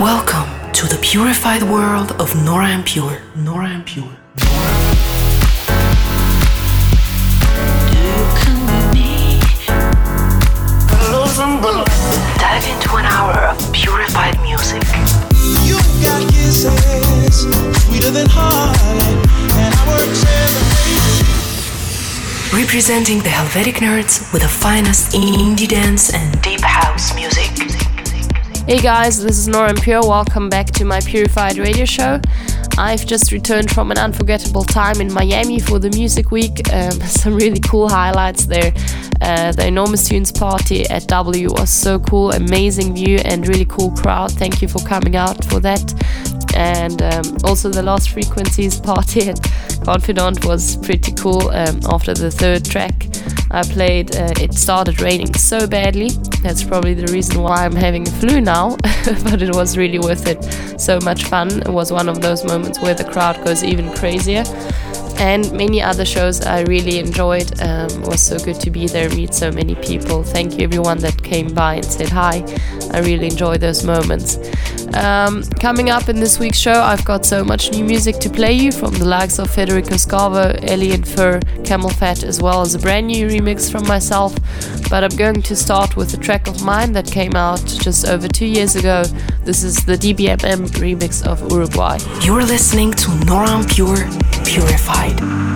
Welcome to the purified world of Nora En Pure. Nora En Pure. Dive into an hour of purified music. You got kisses sweeter than heartache, and I work Representing the Helvetic nerds with the finest indie dance and deep house music. Hey guys, this is Nora Pure. Welcome back to my Purified Radio Show. I've just returned from an unforgettable time in Miami for the Music Week. Um, some really cool highlights there. Uh, the Enormous Tunes party at W was so cool, amazing view, and really cool crowd. Thank you for coming out for that. And um, also, the last Frequencies party at Confidante was pretty cool. Um, after the third track I played, uh, it started raining so badly. That's probably the reason why I'm having a flu now, but it was really worth it. So much fun. It was one of those moments where the crowd goes even crazier and many other shows I really enjoyed. Um, it was so good to be there, meet so many people. Thank you everyone that came by and said hi. I really enjoy those moments. Um, coming up in this week's show, I've got so much new music to play you from the likes of Federico Scavo, Eli and Fur, CamelPhat, as well as a brand new remix from myself. But I'm going to start with a track of mine that came out just over two years ago. This is the DBMM remix of Uruguay. You're listening to Nora En Pure Purified.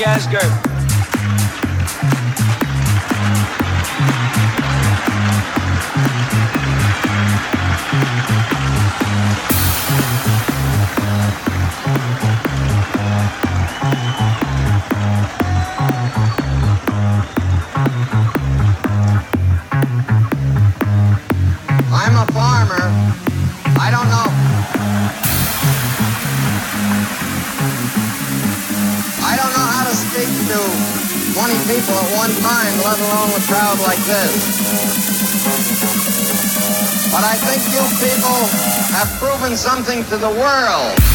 Glasgow. Something to the world.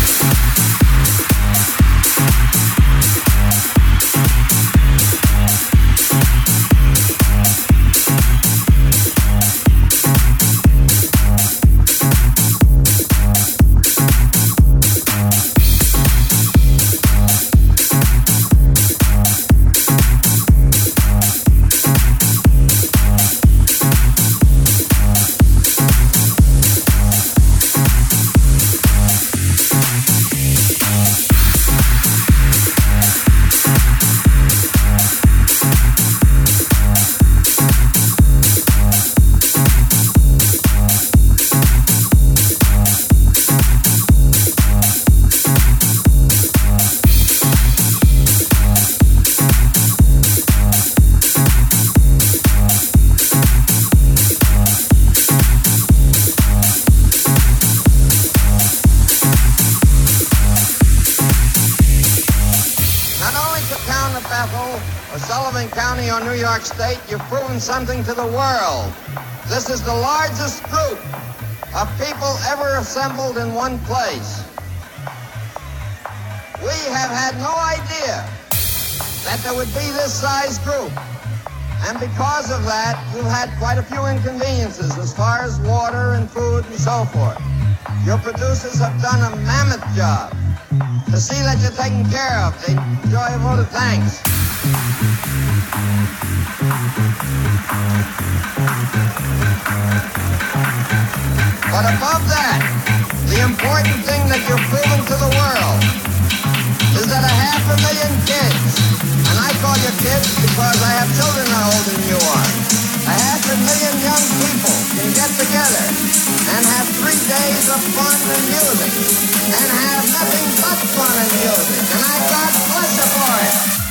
You've something to the world. This is the largest group of people ever assembled in one place. We have had no idea that there would be this size group. And because of that, you've had quite a few inconveniences as far as water and food and so forth. Your producers have done a mammoth job to see that you're taken care of. They enjoy a vote of thanks. But above that, the important thing that you're proving to the world is that a half a million kids, and I call you kids because I have children are older than you are, a half a million young people can get together and have three days of fun and music and have nothing but fun and music. And I bless you for it.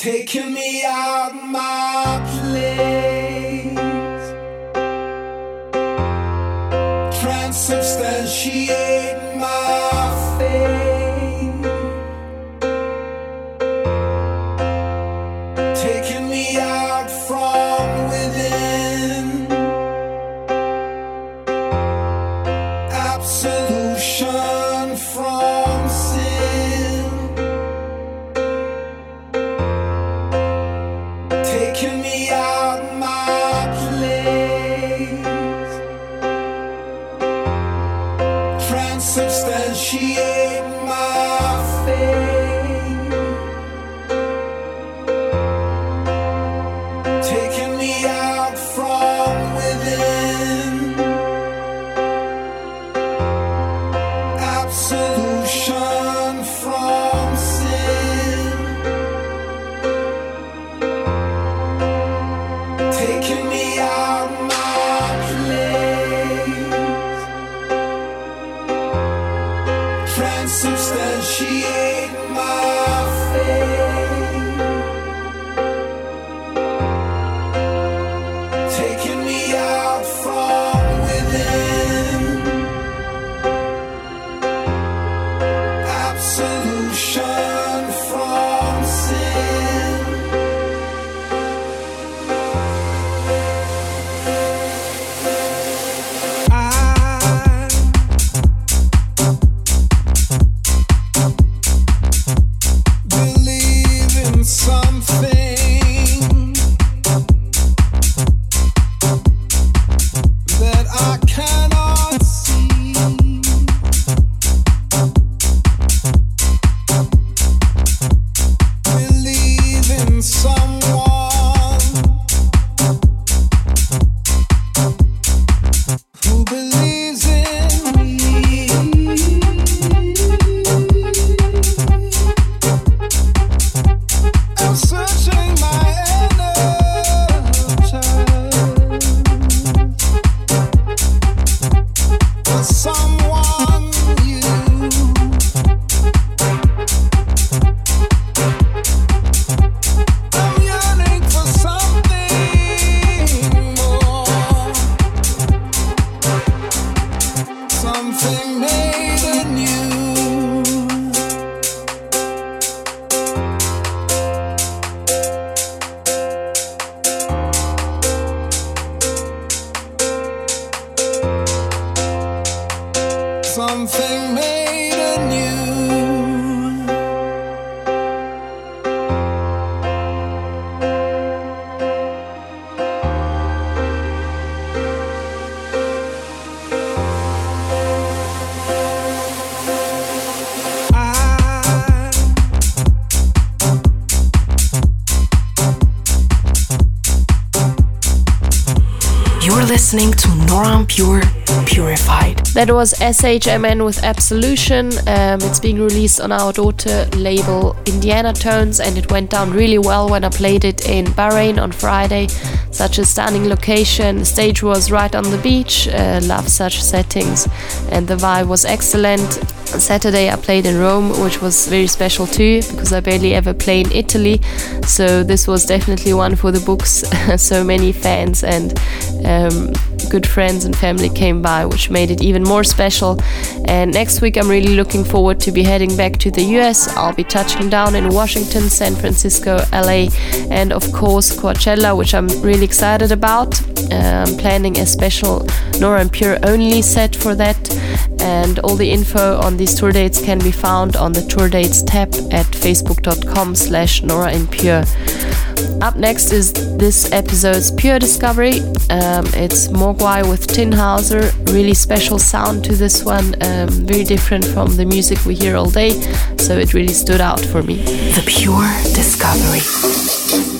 Taking me out my place, That was SHMN with Absolution. Um, it's being released on our daughter label Indiana Tones, and it went down really well when I played it in Bahrain on Friday. Such a stunning location. The stage was right on the beach. Uh, love such settings, and the vibe was excellent. Saturday I played in Rome, which was very special too because I barely ever play in Italy. So this was definitely one for the books. so many fans and um, good friends and family came by, which made it even more special. And next week I'm really looking forward to be heading back to the US. I'll be touching down in Washington, San Francisco, LA, and of course Coachella, which I'm really excited about. I'm planning a special Nora En Pure only set for that, and all the info on these tour dates can be found on the tour dates tab at facebook.com slash Nora En Pure. Up next is this episode's Pure Discovery. Um, it's Mogwai with Tinhauser. Really special sound to this one, um, very different from the music we hear all day, so it really stood out for me. The Pure Discovery.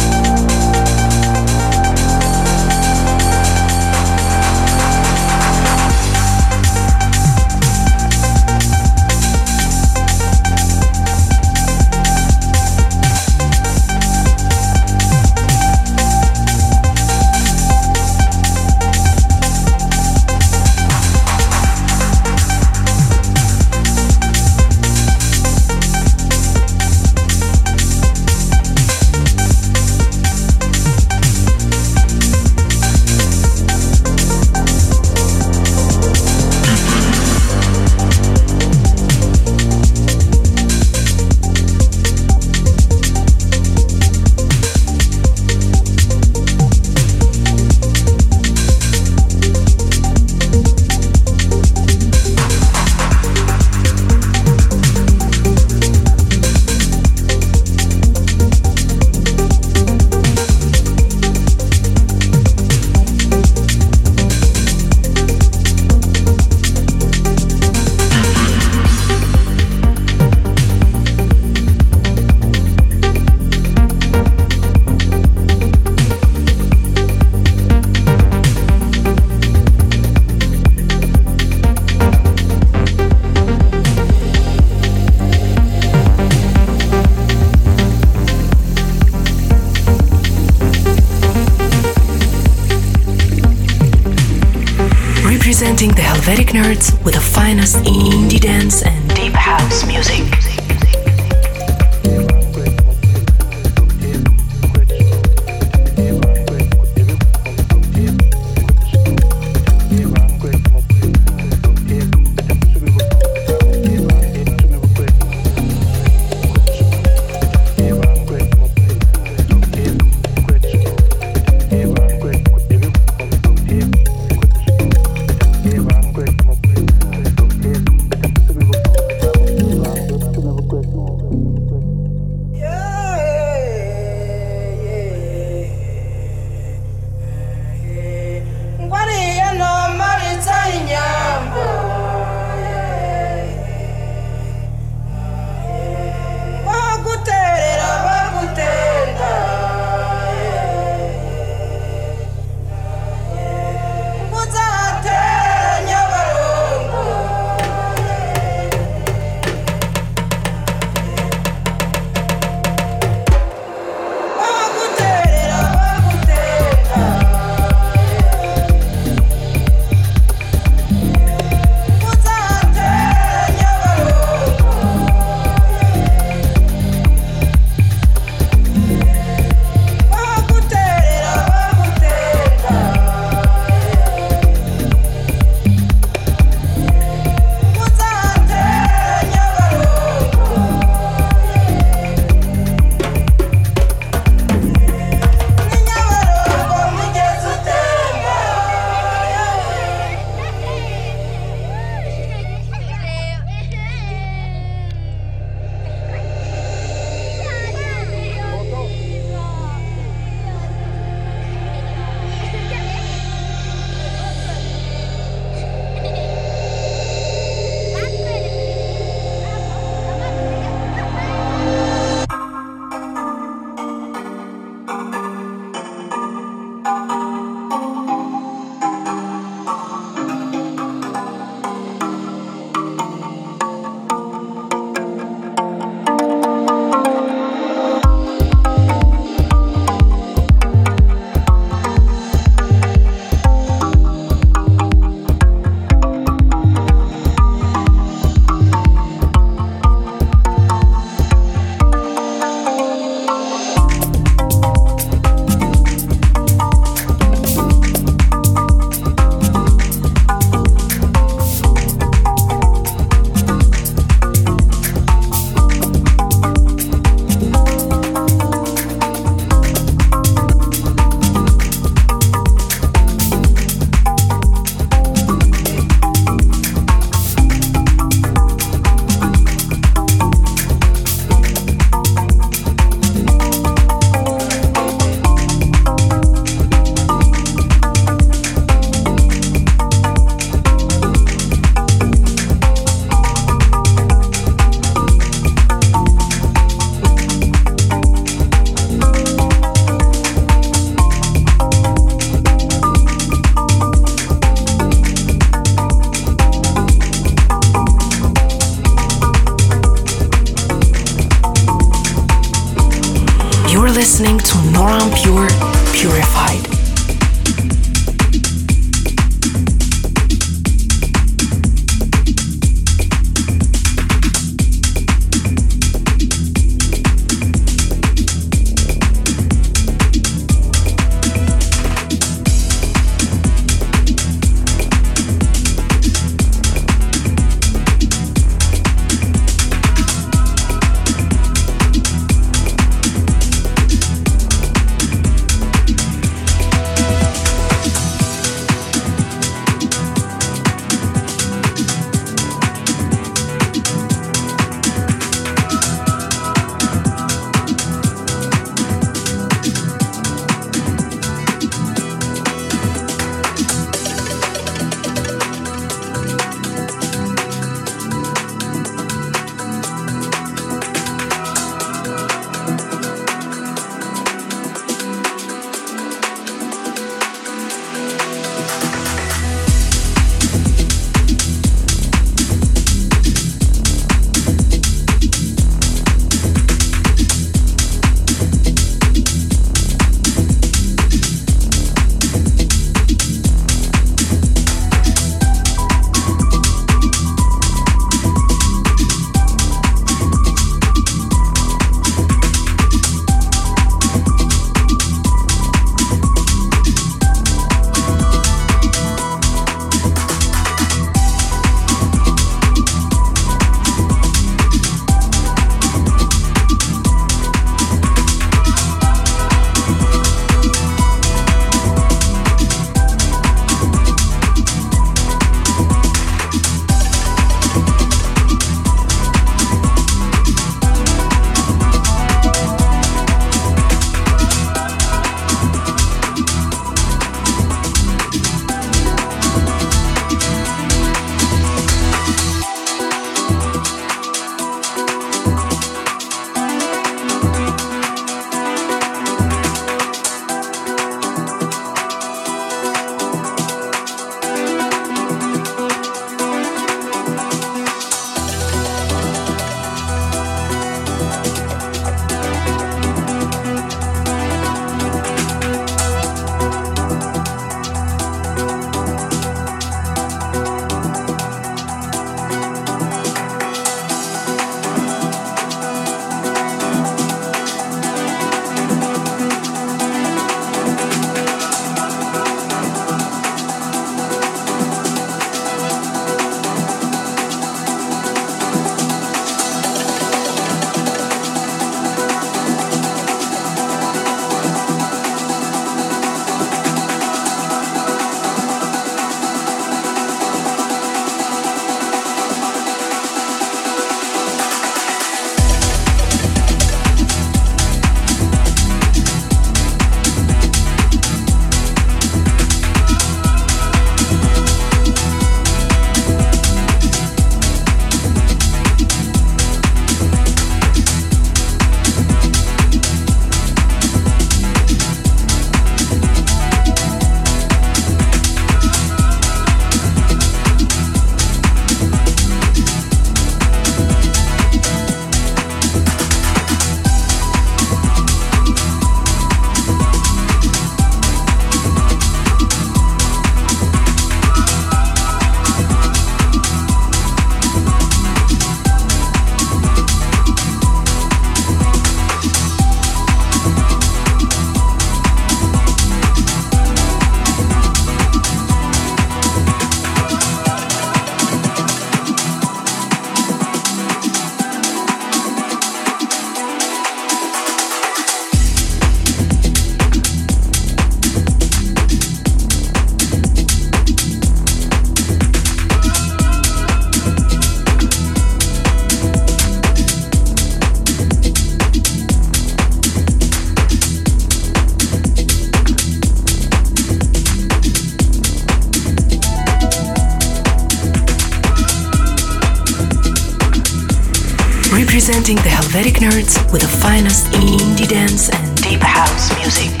Representing the Helvetic nerds with the finest indie dance and deep house music.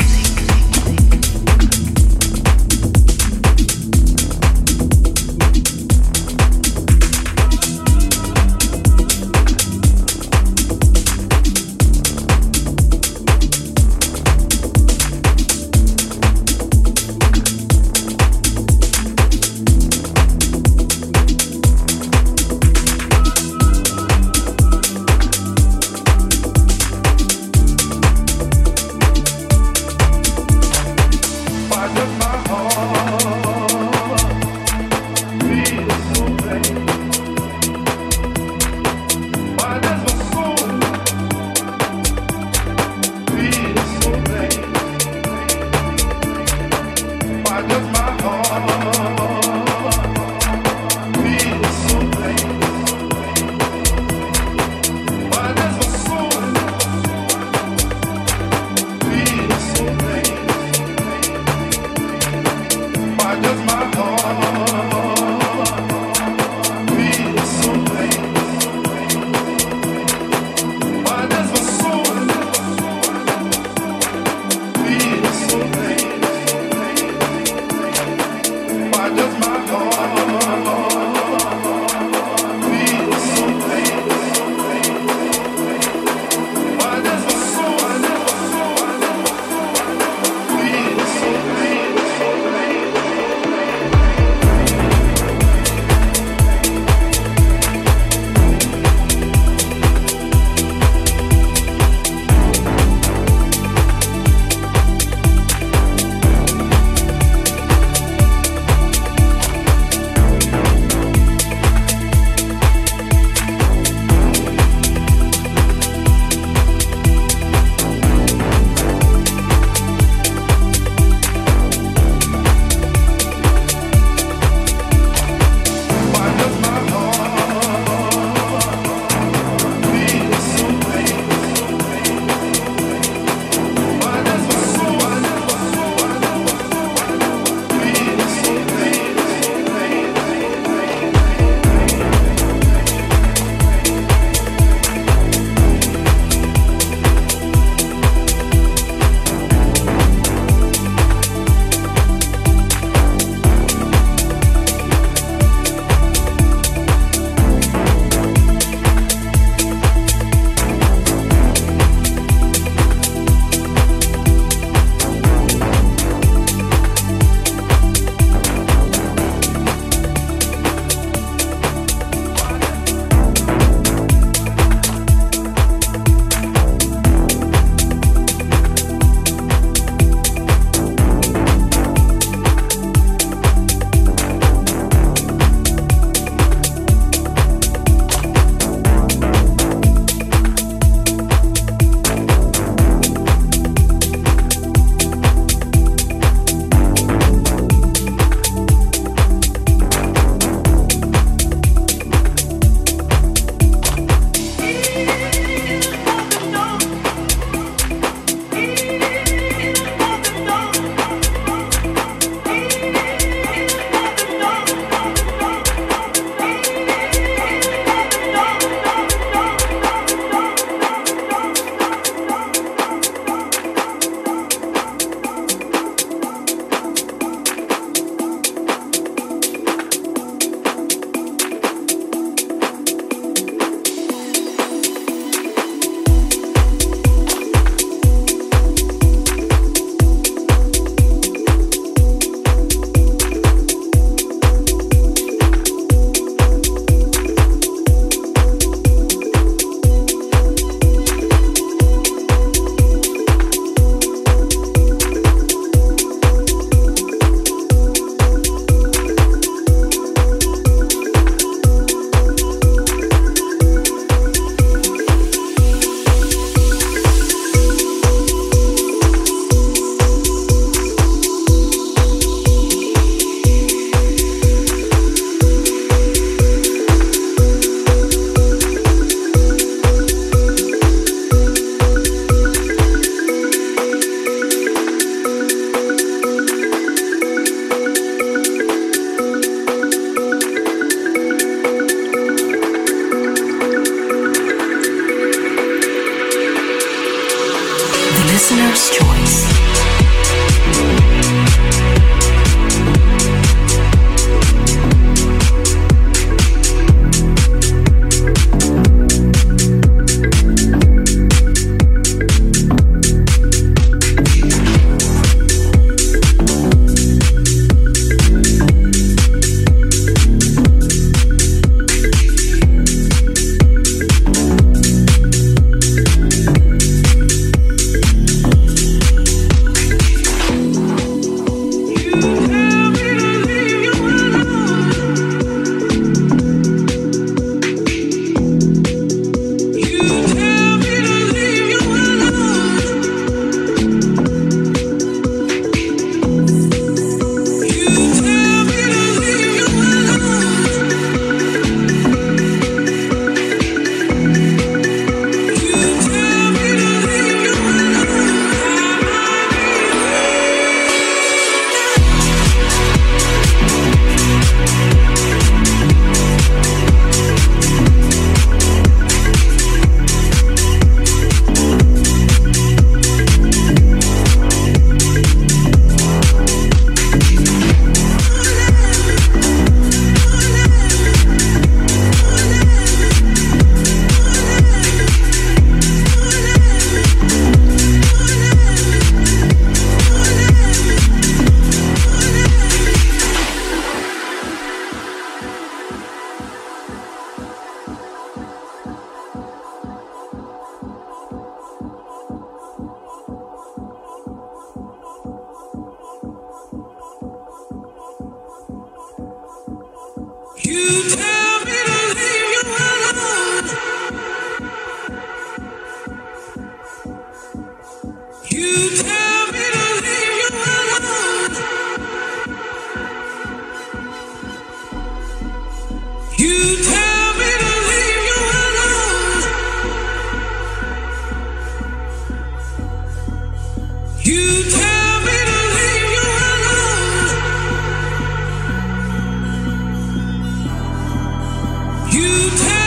You tell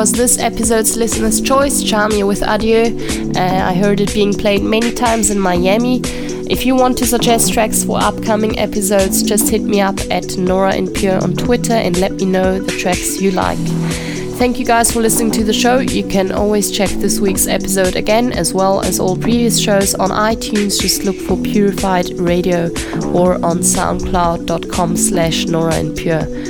was this episode's listener's choice, Charmia with Adieu. Uh, I heard it being played many times in Miami. If you want to suggest tracks for upcoming episodes, just hit me up at Nora En Pure on Twitter and let me know the tracks you like. Thank you guys for listening to the show. You can always check this week's episode again, as well as all previous shows on iTunes. Just look for Purified Radio or on SoundCloud.com/slash Nora En Pure.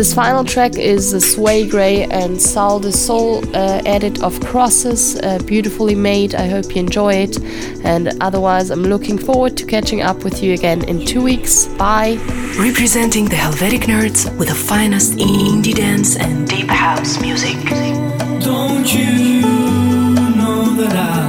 This final track is the Sway Grey and Sal de Sol uh, edit of Crosses, uh, beautifully made. I hope you enjoy it. And otherwise, I'm looking forward to catching up with you again in two weeks. Bye! Representing the Helvetic Nerds with the finest indie dance and deep house music. Don't you know that I